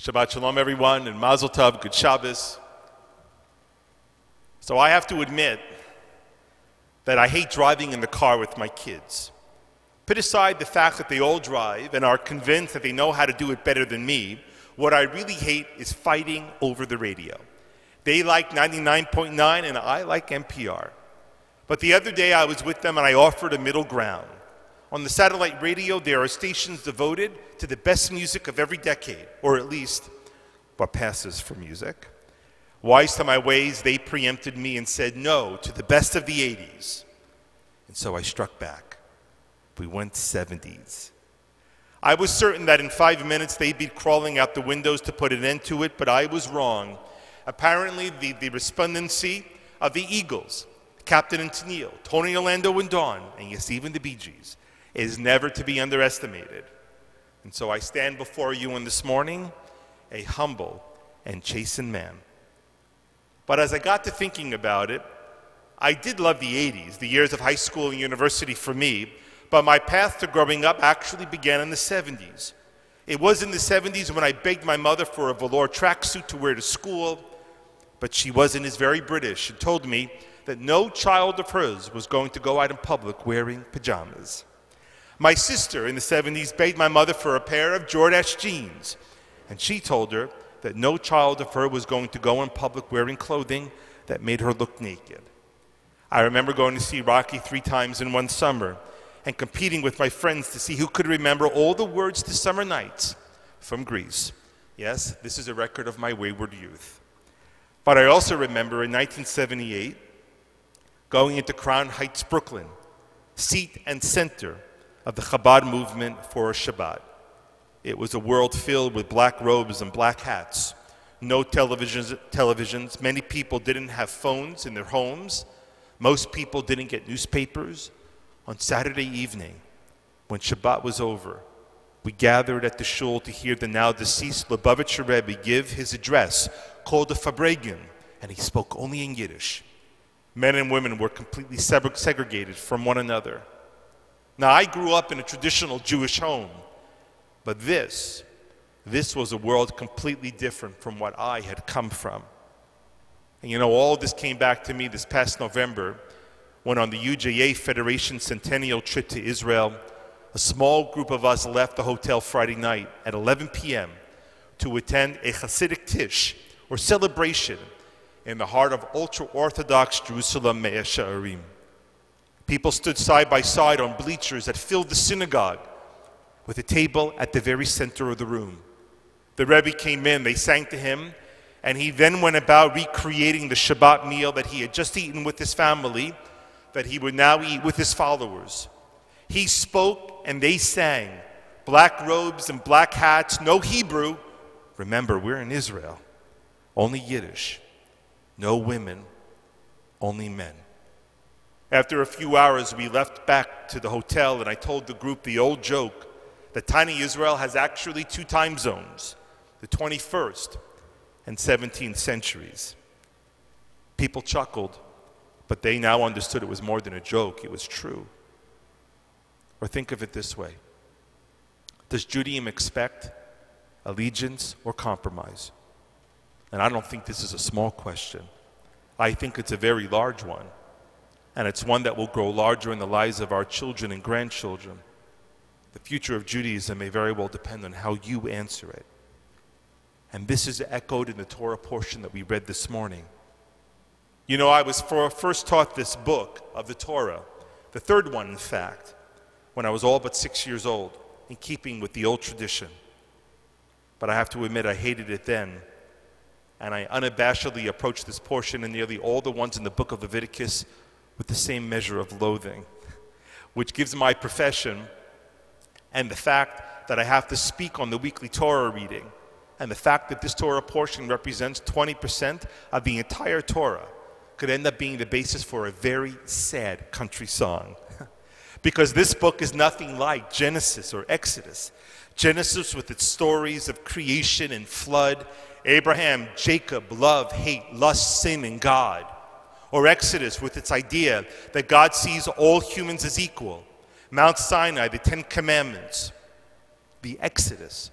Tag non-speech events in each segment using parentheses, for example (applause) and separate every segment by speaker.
Speaker 1: Shabbat Shalom, everyone, and Mazel Tov, good Shabbos. So I have to admit that I hate driving in the car with my kids. Put aside the fact that they all drive and are convinced that they know how to do it better than me, what I really hate is fighting over the radio. They like 99.9 and I like NPR. But the other day I was with them and I offered a middle ground. On the satellite radio, there are stations devoted to the best music of every decade, or at least what passes for music. Wise to my ways, they preempted me and said no to the best of the 80s. And so I struck back. We went 70s. I was certain that in five minutes they'd be crawling out the windows to put an end to it, but I was wrong. Apparently, the, the respondency of the Eagles, Captain and Tennille, Tony Orlando and Dawn, and yes, even the Bee Gees, is never to be underestimated. And so I stand before you in this morning a humble and chastened man. But as I got to thinking about it, I did love the 80s, the years of high school and university for me, but my path to growing up actually began in the 70s. It was in the 70s when I begged my mother for a velour tracksuit to wear to school, but she wasn't as very British and told me that no child of hers was going to go out in public wearing pajamas. My sister in the 70s begged my mother for a pair of Jordache jeans, and she told her that no child of her was going to go in public wearing clothing that made her look naked. I remember going to see Rocky three times in one summer and competing with my friends to see who could remember all the words to Summer Nights from Grease. Yes, this is a record of my wayward youth. But I also remember in 1978 going into Crown Heights, Brooklyn, seat and center of the Chabad movement for Shabbat. It was a world filled with black robes and black hats, no televisions, televisions. Many people didn't have phones in their homes. Most people didn't get newspapers. On Saturday evening, when Shabbat was over, we gathered at the shul to hear the now deceased Lubavitcher Rebbe give his address called the Farbrengen, and he spoke only in Yiddish. Men and women were completely segregated from one another. Now, I grew up in a traditional Jewish home, but this, this was a world completely different from what I had come from. And you know, all this came back to me this past November when, on the UJA Federation Centennial trip to Israel, a small group of us left the hotel Friday night at 11 p.m. to attend a Hasidic Tish, or celebration, in the heart of ultra Orthodox Jerusalem, Mea Shearim. People stood side by side on bleachers that filled the synagogue with a table at the very center of the room. The Rebbe came in, they sang to him, and he then went about recreating the Shabbat meal that he had just eaten with his family, that he would now eat with his followers. He spoke and they sang. Black robes and black hats, no Hebrew. Remember, we're in Israel. Only Yiddish. No women, only men. After a few hours, we left back to the hotel, and I told the group the old joke that tiny Israel has actually two time zones the 21st and 17th centuries. People chuckled, but they now understood it was more than a joke, it was true. Or think of it this way Does Judaism expect allegiance or compromise? And I don't think this is a small question, I think it's a very large one and it's one that will grow larger in the lives of our children and grandchildren. The future of Judaism may very well depend on how you answer it. And this is echoed in the Torah portion that we read this morning. You know, I was first taught this book of the Torah, the third one, in fact, when I was all but six years old, in keeping with the old tradition. But I have to admit, I hated it then. And I unabashedly approached this portion and nearly all the ones in the book of Leviticus with the same measure of loathing, which gives my profession and the fact that I have to speak on the weekly Torah reading and the fact that this Torah portion represents 20% of the entire Torah could end up being the basis for a very sad country song. (laughs) because this book is nothing like Genesis or Exodus. Genesis, with its stories of creation and flood, Abraham, Jacob, love, hate, lust, sin, and God or Exodus with its idea that God sees all humans as equal, Mount Sinai, the Ten Commandments, the Exodus,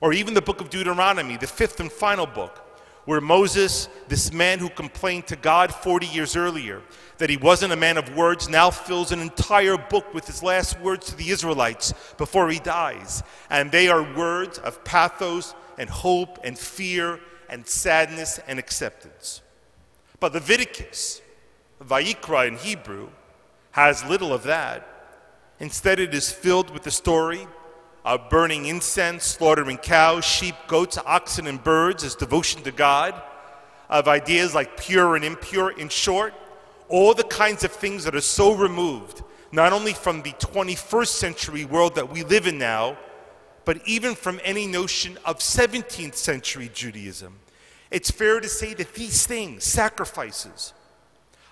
Speaker 1: Or even the book of Deuteronomy, the fifth and final book, where Moses, this man who complained to God 40 years earlier that he wasn't a man of words, now fills an entire book with his last words to the Israelites before he dies. And they are words of pathos and hope and fear and sadness and acceptance. But Leviticus, Vayikra in Hebrew, has little of that. Instead, it is filled with the story of burning incense, slaughtering cows, sheep, goats, oxen, and birds as devotion to God, of ideas like pure and impure. In short, all the kinds of things that are so removed, not only from the 21st century world that we live in now, but even from any notion of 17th century Judaism. It's fair to say that these things, sacrifices,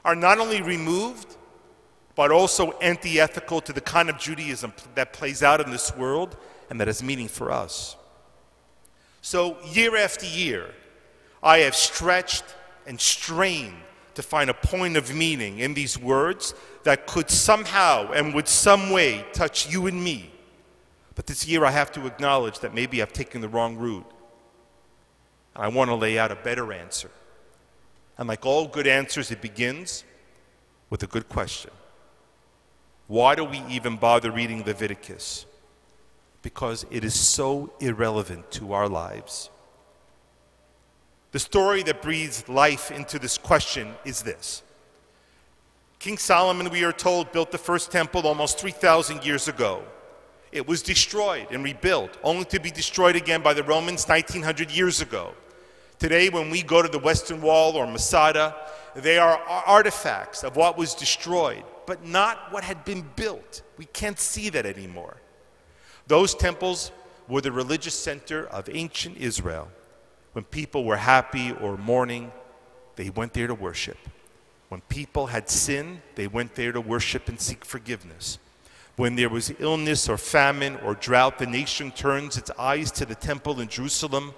Speaker 1: are not only removed, but also anti ethical to the kind of Judaism that plays out in this world and that has meaning for us. So, year after year, I have stretched and strained to find a point of meaning in these words that could somehow and would some way touch you and me. But this year I have to acknowledge that maybe I've taken the wrong route. And I want to lay out a better answer. And like all good answers, it begins with a good question Why do we even bother reading Leviticus? Because it is so irrelevant to our lives. The story that breathes life into this question is this King Solomon, we are told, built the first temple almost 3,000 years ago. It was destroyed and rebuilt, only to be destroyed again by the Romans 1900 years ago. Today, when we go to the Western Wall or Masada, they are artifacts of what was destroyed, but not what had been built. We can't see that anymore. Those temples were the religious center of ancient Israel. When people were happy or mourning, they went there to worship. When people had sinned, they went there to worship and seek forgiveness. When there was illness or famine or drought, the nation turns its eyes to the temple in Jerusalem,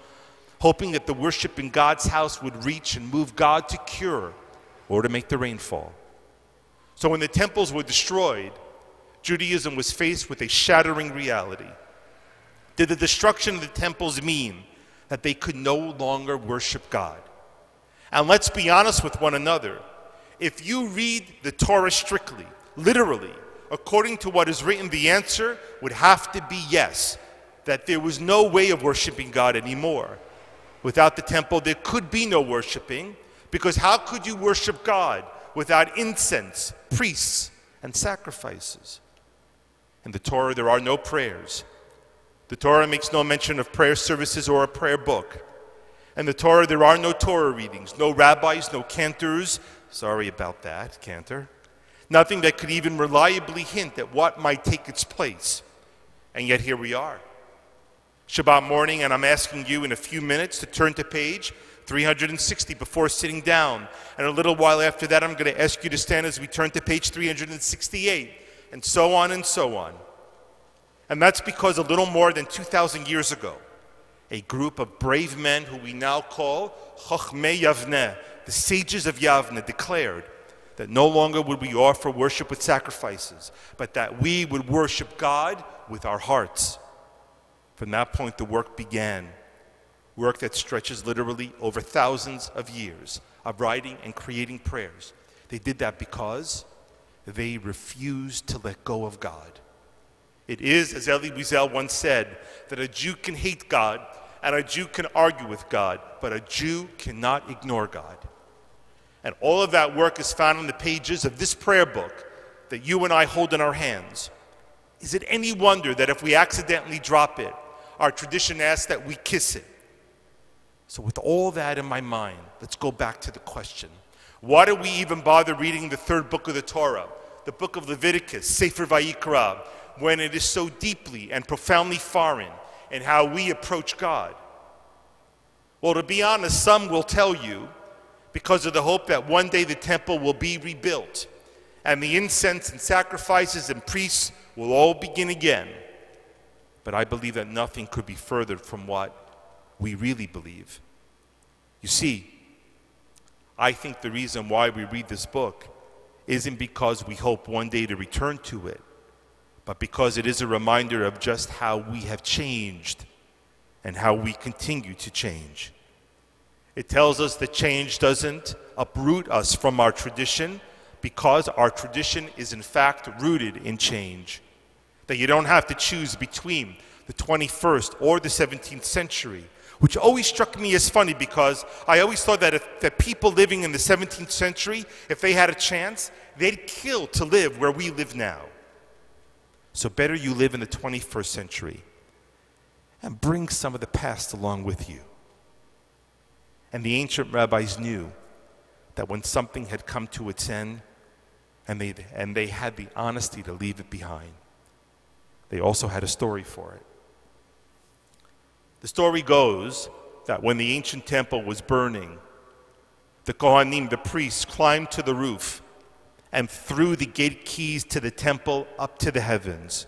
Speaker 1: hoping that the worship in God's house would reach and move God to cure or to make the rain fall. So when the temples were destroyed, Judaism was faced with a shattering reality. Did the destruction of the temples mean that they could no longer worship God? And let's be honest with one another. If you read the Torah strictly, literally, according to what is written, the answer would have to be yes, that there was no way of worshiping God anymore. Without the temple, there could be no worshiping, because how could you worship God without incense, priests, and sacrifices? In the Torah, there are no prayers. The Torah makes no mention of prayer services or a prayer book. In the Torah, there are no Torah readings, no rabbis, no cantors. Sorry about that, cantor nothing that could even reliably hint at what might take its place. And yet here we are. Shabbat morning, and I'm asking you in a few minutes to turn to page 360 before sitting down. And a little while after that, I'm going to ask you to stand as we turn to page 368, and so on and so on. And that's because a little more than 2,000 years ago, a group of brave men who we now call Chochmei Yavneh, the sages of Yavneh, declared that no longer would we offer worship with sacrifices, but that we would worship God with our hearts. From that point, the work began. Work that stretches literally over thousands of years of writing and creating prayers. They did that because they refused to let go of God. It is, as Elie Wiesel once said, that a Jew can hate God and a Jew can argue with God, but a Jew cannot ignore God. And all of that work is found on the pages of this prayer book that you and I hold in our hands. Is it any wonder that if we accidentally drop it, our tradition asks that we kiss it? So, with all that in my mind, let's go back to the question why do we even bother reading the third book of the Torah, the book of Leviticus, Sefer Vayikra, when it is so deeply and profoundly foreign in how we approach God? Well, to be honest, some will tell you because of the hope that one day the temple will be rebuilt and the incense and sacrifices and priests will all begin again. But I believe that nothing could be further from what we really believe. You see, I think the reason why we read this book isn't because we hope one day to return to it, but because it is a reminder of just how we have changed and how we continue to change. It tells us that change doesn't uproot us from our tradition because our tradition is in fact rooted in change. That you don't have to choose between the 21st or the 17th century, which always struck me as funny because I always thought that, if, that people living in the 17th century, if they had a chance, they'd kill to live where we live now. So better you live in the 21st century and bring some of the past along with you. And the ancient rabbis knew that when something had come to its end and they, and they had the honesty to leave it behind, they also had a story for it. The story goes that when the ancient temple was burning, the Kohanim, the priests, climbed to the roof and threw the gate keys to the temple up to the heavens